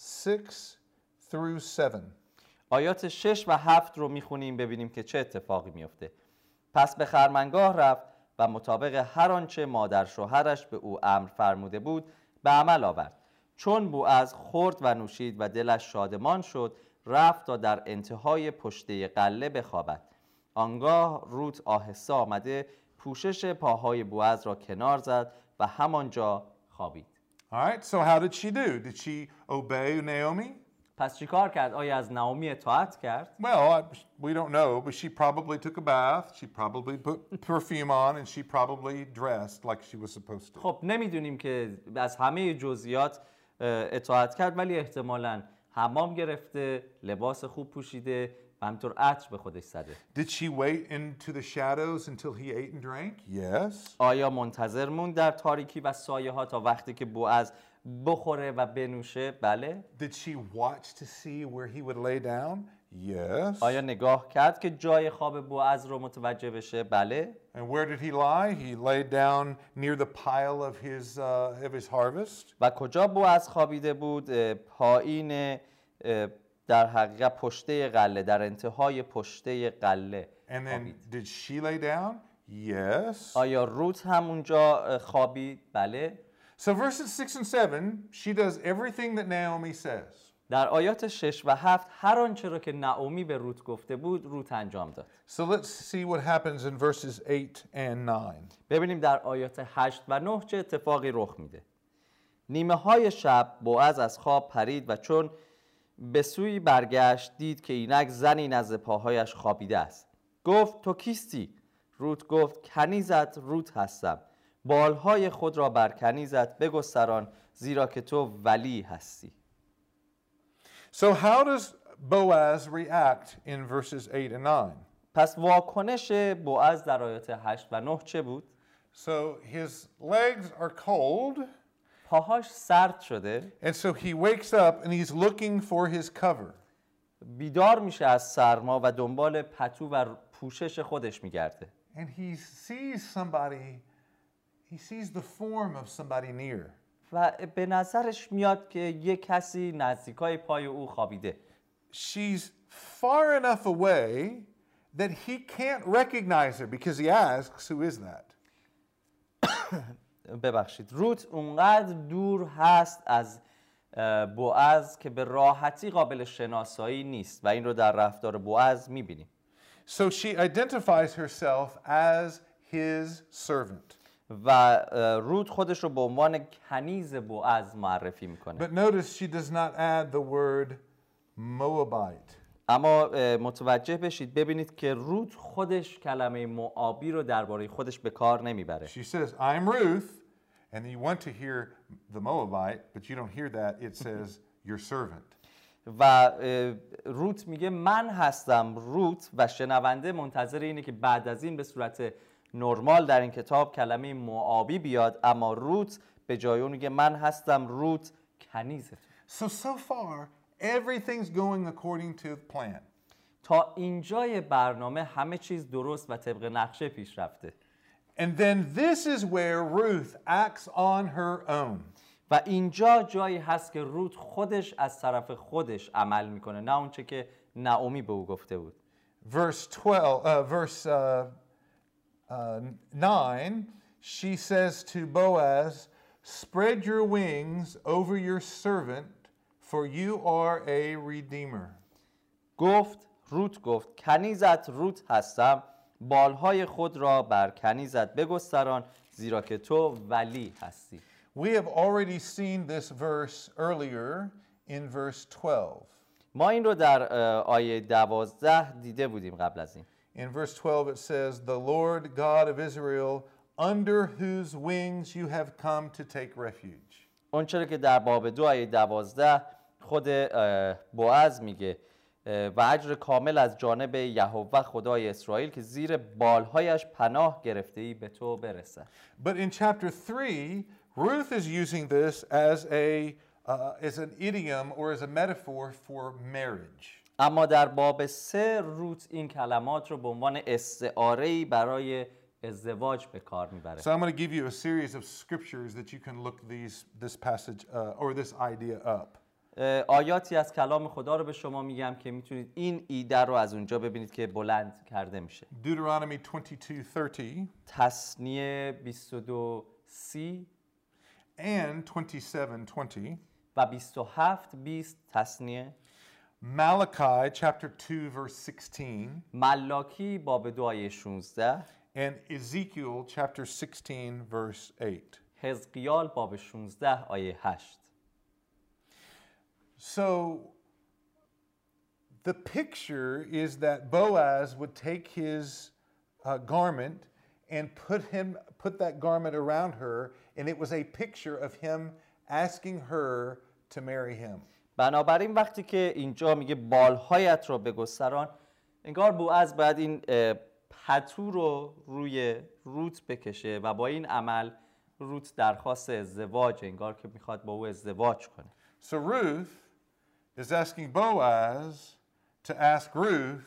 6 through 7. آیات 6 و 7 رو می‌خونیم ببینیم که چه اتفاقی میفته. پس به خرمنگاه رفت و مطابق هر آنچه مادر شوهرش به او امر فرموده بود به عمل آورد. چون از خورد و نوشید و دلش شادمان شد رفت تا در انتهای پشته قله بخوابد آنگاه روت آهسته آمده پوشش پاهای بوعز را کنار زد و همانجا خوابید All right, so how did she do? Did she obey Naomi? پس چیکار کرد؟ آیا از ناومی اطاعت کرد؟ Well, I, we don't know, but she probably took a bath, she probably put perfume on, and she probably dressed like she was supposed to. خب نمیدونیم که از همه جزئیات اطاعت کرد ولی احتمالاً حمام گرفته لباس خوب پوشیده و همینطور عطر به خودش زده Did she wait into the shadows until he ate and drank? Yes. آیا منتظر موند در تاریکی و سایه ها تا وقتی که بوعز بخوره و بنوشه بله Did she watch to see where he would lay down? Yes. آیا نگاه کرد که جای خواب بوعز رو متوجه بشه بله And where did he lie? He laid down near the pile of his, uh, of his harvest. و کجا بوعز خوابیده بود اه، پایین اه، در حقیقت پشته قله در انتهای پشته قله And then did she lay down? Yes. آیا روت هم اونجا اه، خوابید بله So verses 6 and 7, she does everything that Naomi says. در آیات 6 و 7 هر آنچه را که نعومی به روت گفته بود روت انجام داد So let's see what happens in verses 8 and 9. ببینیم در آیات 8 و 9 چه اتفاقی رخ میده نیمه های شب بوعز از خواب پرید و چون به سوی برگشت دید که اینک زنی نزد پاهایش خوابیده است. گفت تو کیستی؟ روت گفت کنیزت روت هستم. بالهای خود را بر کنیزت بگستران زیرا که تو ولی هستی. So how does Boaz react in verses 8 and 9? پس واکنش بوعز در آیات 8 و 9 چه بود؟ So his legs are cold, پاهاش سرد شده and so he wakes up and he's looking for his cover. بیدار میشه از سرما و دنبال پتو و پوشش خودش میگرده And he sees somebody, he sees the form of somebody near. و به نظرش میاد که یه کسی نزدیکای پای او خوابیده She's far enough away that he can't recognize her because he asks, Who is that? ببخشید روت اونقدر دور هست از بوعز که به راحتی قابل شناسایی نیست و این رو در رفتار بوعز می‌بینیم So she identifies herself as his servant. و روت خودش رو به عنوان کنیز بوعز معرفی می‌کنه But notice she does not add the word Moabite. اما متوجه بشید ببینید که روت خودش کلمه معابی رو درباره خودش به کار نمی‌بره She says, I'm Ruth, and you want to hear the Moabite, but you don't hear that. It says, Your servant. و روت میگه من هستم روت و شنونده منتظر اینه که بعد از این به صورت نرمال در این کتاب کلمه معابی بیاد اما روت به جای اون میگه من هستم روت کنیزت So, so far, everything's going according to plan. تا اینجای برنامه همه چیز درست و طبق نقشه پیش رفته And then this is where Ruth acts on her own. و اینجا جایی هست که روت خودش از طرف خودش عمل میکنه نه اونچه که نعومی به او گفته بود Verse 12, uh, verse uh, uh, 9, she says to Boaz, Spread your wings over your servant, for you are a redeemer. گفت روت گفت کنیزت روت هستم بالهای خود را بر کنیزت بگستران زیرا که تو ولی هستی We have already seen this verse earlier in verse 12. ما این رو در اه، آیه دوازده دیده بودیم قبل از این In verse 12, it says, The Lord God of Israel, under whose wings you have come to take refuge. اون چرا که در باب دو آیه دوازده خود بوعز میگه و اجر کامل از جانب یهوه خدای اسرائیل که زیر بالهایش پناه گرفته ای به تو برسه But in chapter 3, Ruth is using this as, a, uh, as an idiom or as a metaphor for marriage. اما در باب سه روت این کلمات رو به عنوان استعاره برای ازدواج به کار می‌بره So I'm going to give you a series of scriptures that you can look these, this passage uh, or this idea up. آیاتی از کلام خدا رو به شما میگم که می‌تونید این ایده رو از اونجا ببینید که بلند کرده میشه. Deuteronomy 22:30 تصنیه 22 سی and 27:20. و 27 20 تصنیه Malachi chapter 2 verse 16 ملاکی باب دو آیه 16 and Ezekiel chapter 16 verse 8. حزقیال باب 16 آیه 8 So the picture is that Boaz would take his uh, garment and put him put that garment around her and it was a picture of him asking her to marry him. بنابراین وقتی که اینجا میگه بالهایت رو بگستران انگار بوعز باید این اه، پتو رو روی روت بکشه و با این عمل روت درخواست ازدواج انگار که می‌خواد با او ازدواج کنه So Ruth is asking Boaz to ask Ruth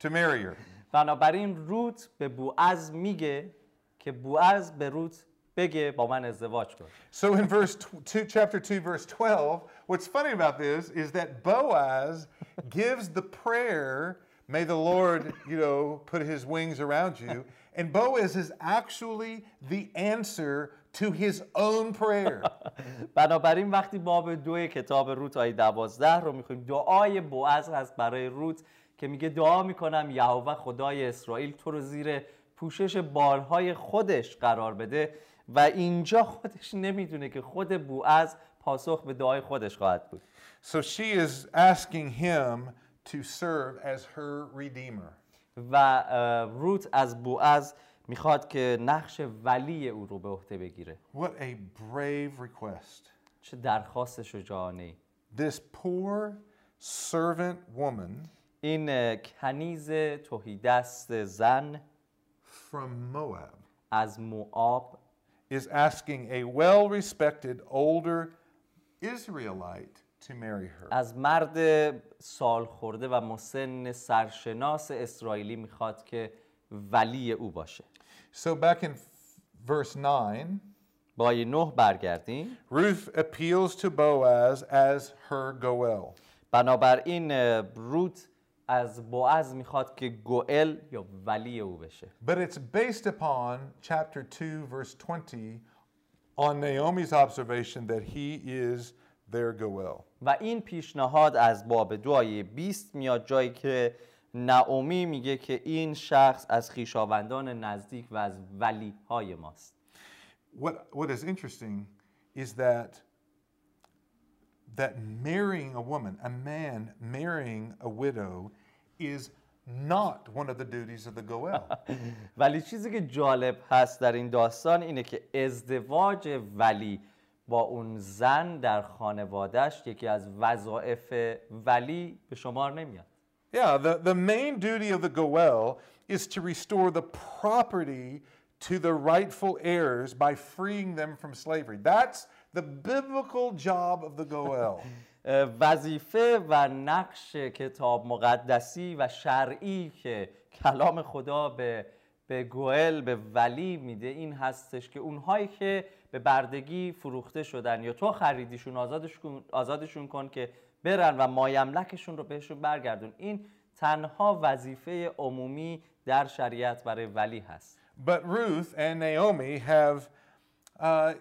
to marry her. بنابراین روت به بوعز میگه که بوعز به روت بگه با من ازدواج کن So in verse tw- two, chapter 2, verse 12, what's funny about this is that Boaz gives the prayer, may the Lord, you know, put his wings around you. And Boaz is actually the answer to his own prayer. بنابراین وقتی باب دو کتاب روت آیه دوازده رو می‌خونیم دعای بوعز هست برای روت که میگه دعا می‌کنم یهوه خدای اسرائیل تو رو زیر پوشش بالهای خودش قرار بده و اینجا خودش نمی‌دونه که خود بوعز پاسخ به دعای خودش خواهد بود so she is asking him to serve as her redeemer. و روت از بوعز می‌خواد که نقش ولی او رو به عهده بگیره What a brave request. چه درخواست شجاعانه ای This poor servant woman این کنیز توهیدست زن from Moab از موآب is asking a well respected older Israelite to marry her. از مرد سال خورده و مسن سرشناس اسرائیلی می‌خواد که ولی او باشه So back in f- verse 9, با آیه نه برگردیم Ruth appeals to Boaz as her Goel. بنابراین اه، روت از بوعز میخواد که گوئل یا ولی او بشه But it's based upon chapter 2, verse 20, on Naomi's observation that he is their Goel. و این پیشنهاد از باب دو آیه 20 میاد جایی که نعومی میگه که این شخص از خیشاوندان نزدیک و از ولی های ماست What, what is interesting is that that marrying a woman, a man marrying a widow, is not one of the duties of the Goel. ولی چیزی که جالب هست در این داستان اینه که ازدواج ولی با اون زن در خانوادهش یکی از وظایف ولی به شمار نمیاد yeah, the, the main duty of the Goel is to restore the property to the rightful heirs by freeing them from slavery. That's the biblical job of the Goel. اه، وظیفه و نقش کتاب مقدسی و شرعی که کلام خدا به به گوئل به ولی میده این هستش که اونهایی که به بردگی فروخته شدن یا تو خریدیشون آزادشون, آزادشون کن که برن و مایملکشون رو بهشون برگردون این تنها وظیفه عمومی در شریعت برای ولی هست But Ruth and Naomi have uh,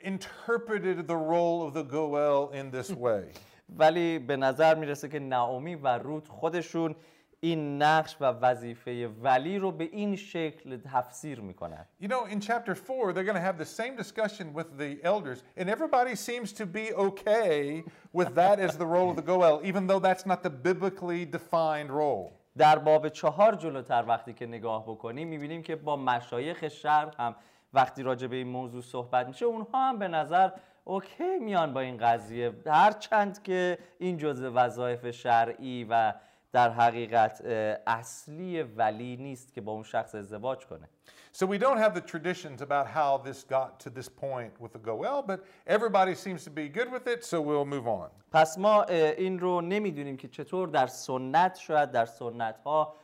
interpreted the role of the Goel in this way. ولی به نظر می‌رسه که نعومی و رود خودشون این نقش و وظیفه ولی رو به این شکل تفسیر می‌کنن You know, in chapter 4, they're going to have the same discussion with the elders, and everybody seems to be okay with that as the role of the Goel, even though that's not the biblically defined role. در باب چهار جلوتر وقتی که نگاه بکنیم می‌بینیم که با مشایخ شرق هم وقتی راجع به این موضوع صحبت میشه اونها هم به نظر اوکی میان با این قضیه هرچند که این جزء وظایف شرعی و در حقیقت اصلی ولی نیست که با اون شخص ازدواج کنه. So we don't have the traditions about how this got to this point with the Goel, but everybody seems to be good with it, so we'll move on. پس ما این رو نمی‌دونیم که چطور در سنت شاید در سنت ها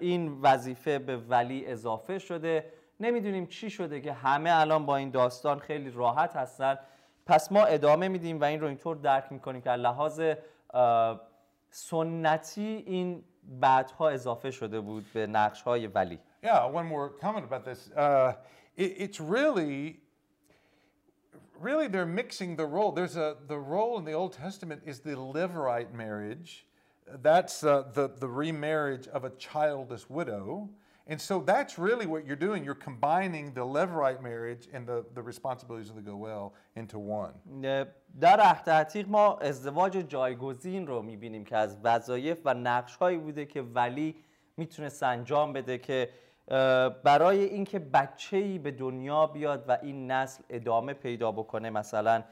این وظیفه به ولی اضافه شده. نمی‌دونیم چی شده که همه الان با این داستان خیلی راحت هستن. پس ما ادامه میدیم و این رو اینطور درک می‌کنیم که لحاظ سنتی این بعدها اضافه شده بود به نقش های ولی Yeah, one more comment about this. Uh, it, it's really, really they're mixing the role. There's a the role in the Old Testament is the Levirate marriage. That's uh, the the remarriage of a childless widow. And so that's really what you're doing. You're combining the Levirate marriage and the, the responsibilities of the Goel into one. در عهد عتیق ما ازدواج جایگزین رو می‌بینیم که از وظایف و نقش هایی بوده که ولی می‌تونست انجام بده که برای اینکه بچه ای به دنیا بیاد و این نسل ادامه پیدا بکنه مثلا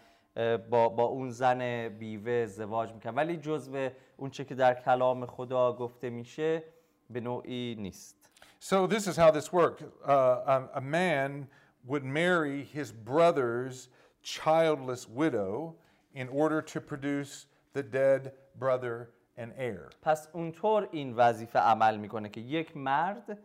با, با اون زن بیوه ازدواج می‌کنه ولی جزو اون چه که در کلام خدا گفته میشه به نوعی نیست So this is how this worked. Uh, a, a man would marry his brother's childless widow in order to produce the dead brother and heir. پس اونطور این وظیفه عمل می‌کنه که یک مرد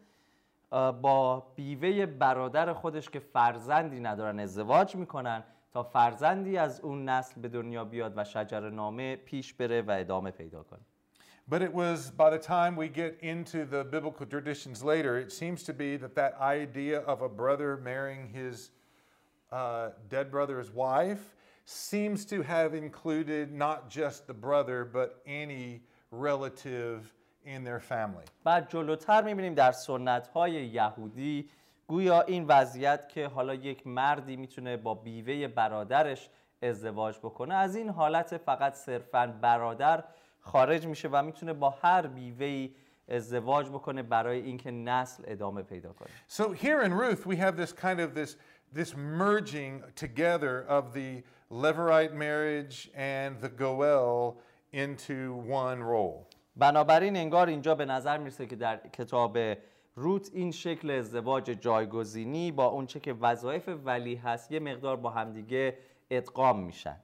اه، با بیوه برادر خودش که فرزندی ندارن ازدواج می‌کنن تا فرزندی از اون نسل به دنیا بیاد و شجر نامه پیش بره و ادامه پیدا کنه But it was by the time we get into the biblical traditions later, it seems to be that that idea of a brother marrying his uh, dead brother's wife seems to have included not just the brother, but any relative in their family. بعد جلوتر میبینیم در سنت های یهودی گویا این وضعیت که حالا یک مردی میتونه با بیوه برادرش ازدواج بکنه از این حالت فقط صرفا برادر خارج میشه و می‌تونه با هر بیوه‌ای ازدواج بکنه برای اینکه نسل ادامه پیدا کنه So here in Ruth, we have this kind of this this merging together of the Levirate marriage and the Goel into one role. بنابراین انگار اینجا به نظر می‌رسه که در کتاب روت این شکل ازدواج جایگزینی با اون چه که وظایف ولی هست یه مقدار با همدیگه ادغام میشن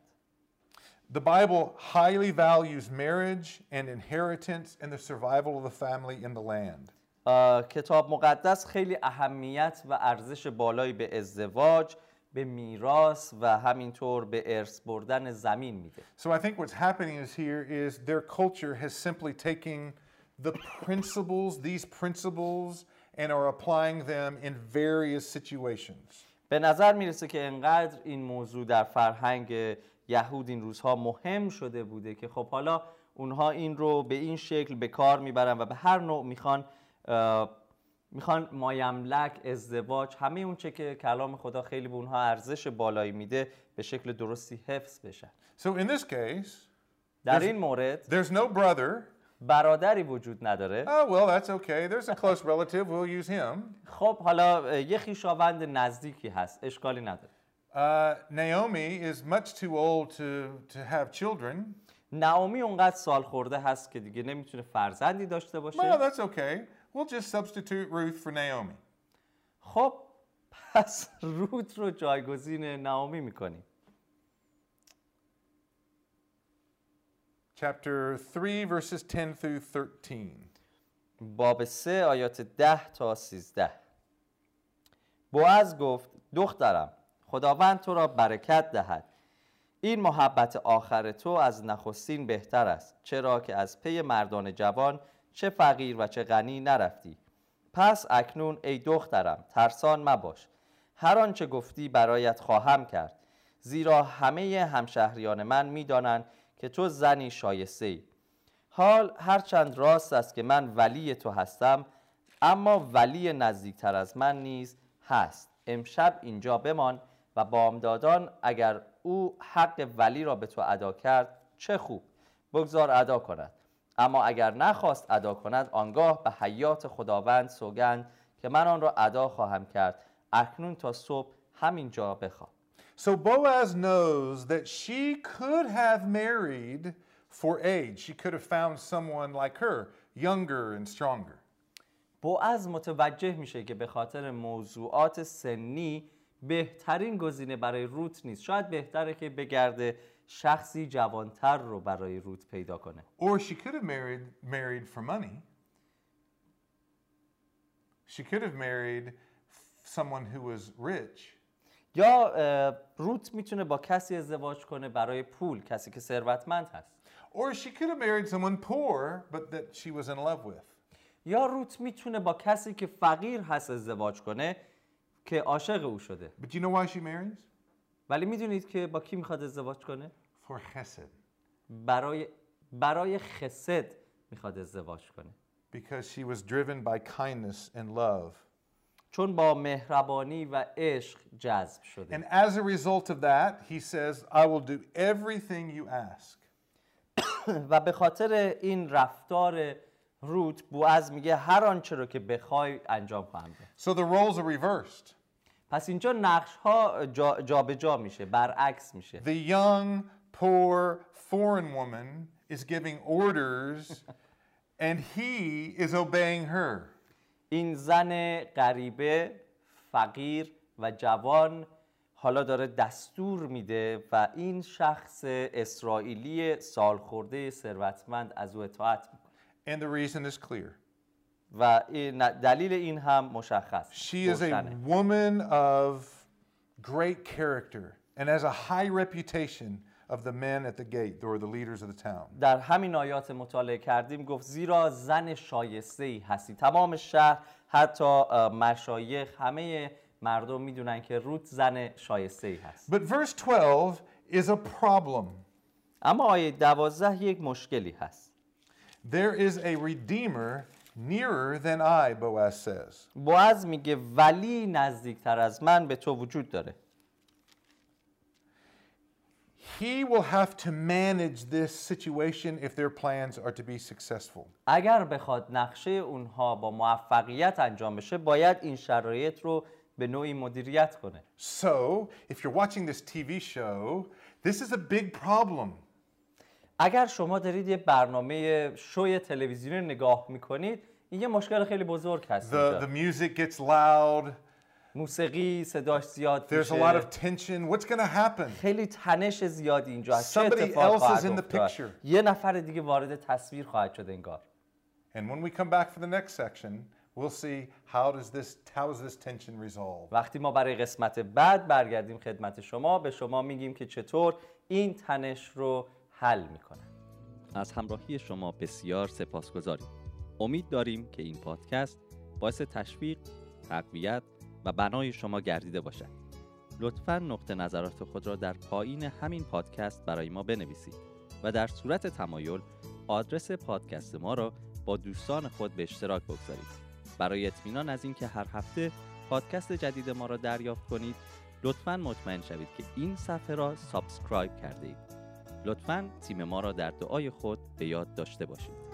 The Bible highly values marriage and inheritance and the survival of the family in the land. آه، کتاب مقدس خیلی اهمیت و ارزش بالایی به ازدواج به میراث و همینطور به ارث بردن زمین میده So I think what's happening is here is their culture has simply taken the principles, these principles, and are applying them in various situations. به نظر میرسه که انقدر این موضوع در فرهنگ یهود این روزها مهم شده بوده که خب حالا اونها این رو به این شکل به کار می‌برن و به هر نوع می‌خوان می‌خوان مایملک ازدواج همه اون چه که کلام خدا خیلی به اونها ارزش بالایی میده به شکل درستی حفظ بشن So in this case, در این مورد there's no brother. برادری وجود نداره Oh, well, that's okay. There's a close relative. We'll use him. خب حالا یه خویشاوند نزدیکی هست اشکالی نداره Uh, Naomi is much too old to, to have children. نعومی اونقدر سال خورده هست که دیگه نمی‌تونه فرزندی داشته باشه Well, that's okay. We'll just substitute Ruth for Naomi. خب پس روت رو جایگزین نعومی می‌کنیم Chapter 3, verses 10 through 13. باب سه آیات ده تا سیزده بوعز گفت دخترم خداوند تو را برکت دهد. این محبت آخر تو از نخستین بهتر است چرا که از پی مردان جوان چه فقیر و چه غنی نرفتی. پس اکنون ای دخترم ترسان مباش. هر آنچه گفتی برایت خواهم کرد. زیرا همه همشهریان من می‌دانند که تو زنی شایسته ای حال هرچند راست است که من ولی تو هستم اما ولی نزدیکتر از من نیز هست. امشب اینجا بمان. و بامدادان اگر او حق ولی را به تو ادا کرد چه خوب بگذار ادا کند اما اگر نخواست ادا کند آنگاه به حیات خداوند سوگند که من آن را ادا خواهم کرد اکنون تا صبح همینجا بخواه So Boaz knows that she could have married for age. She could have found someone like her, younger and stronger. بوعز متوجه میشه که به خاطر موضوعات سنی بهترین گزینه برای روت نیست شاید بهتره که بگرده شخصی جوانتر رو برای روت پیدا کنه Or she could have married married for money. She could have married someone who was rich. یا روت می‌تونه با کسی ازدواج کنه برای پول کسی که ثروتمند هست Or she could have married someone poor but that she was in love with. یا روت می‌تونه با کسی که فقیر هست ازدواج کنه که عاشق او شده But you know why she marries? ولی می‌دونید که با کی می‌خواد ازدواج کنه For chesed. برای برای خسد می‌خواد ازدواج کنه Because she was driven by kindness and love. چون با مهربانی و عشق جذب شده And as a result of that, he says, I will do everything you ask. و به خاطر این رفتار روت بوعز میگه هر آنچه رو که بخوای انجام خواهم داد So the roles are reversed. پس اینجا نقش ها جا, جا به جا میشه برعکس میشه The young, poor, foreign woman is giving orders and he is obeying her. این زن غریبه فقیر و جوان حالا داره دستور میده و این شخص اسرائیلی سالخورده ثروتمند از او اطاعت می‌کنه And the reason is clear. و این دلیل این هم مشخص She is a روشنه. woman of great character and has a high reputation of the men at the gate or the leaders of the town. در همین آیات مطالعه کردیم گفت زیرا زن شایسته ای هستی تمام شهر حتی اه، مشایخ همه مردم می‌دونن که روت زن شایسته ای هست But verse 12 is a problem. اما آیه دوازده یک مشکلی هست There is a redeemer nearer than I, Boaz says. بوعز میگه ولی نزدیکتر از من به تو وجود داره He will have to manage this situation if their plans are to be successful. اگر بخواد نقشه اونها با موفقیت انجام بشه باید این شرایط رو به نوعی مدیریت کنه So, if you're watching this TV show, this is a big problem. اگر شما دارید یه برنامه شوی تلویزیونی نگاه می‌کنید این یه مشکل خیلی بزرگ هست The, the music gets loud, موسیقی صداش زیاد there's a lot میشه of tension. What's going to happen? خیلی تنش زیادی اینجا هست Somebody else is in the picture. یه نفر دیگه وارد تصویر خواهد شد انگار And when we come back for the next section, we'll see how does this how is this tension resolved. وقتی ما برای قسمت بعد برگردیم خدمت شما به شما میگیم که چطور این تنش رو حل می‌کنه از همراهی شما بسیار سپاسگزاریم. امید داریم که این پادکست باعث تشویق تقویت و بنای شما گردیده باشد. لطفا نقطه نظرات خود را در پایین همین پادکست برای ما بنویسید و در صورت تمایل آدرس پادکست ما را با دوستان خود به اشتراک بگذارید. برای اطمینان از اینکه هر هفته پادکست جدید ما را دریافت کنید لطفا مطمئن شوید که این صفحه را subscribe کرده اید. لطفا تیم ما را در دعای خود به یاد داشته باشید.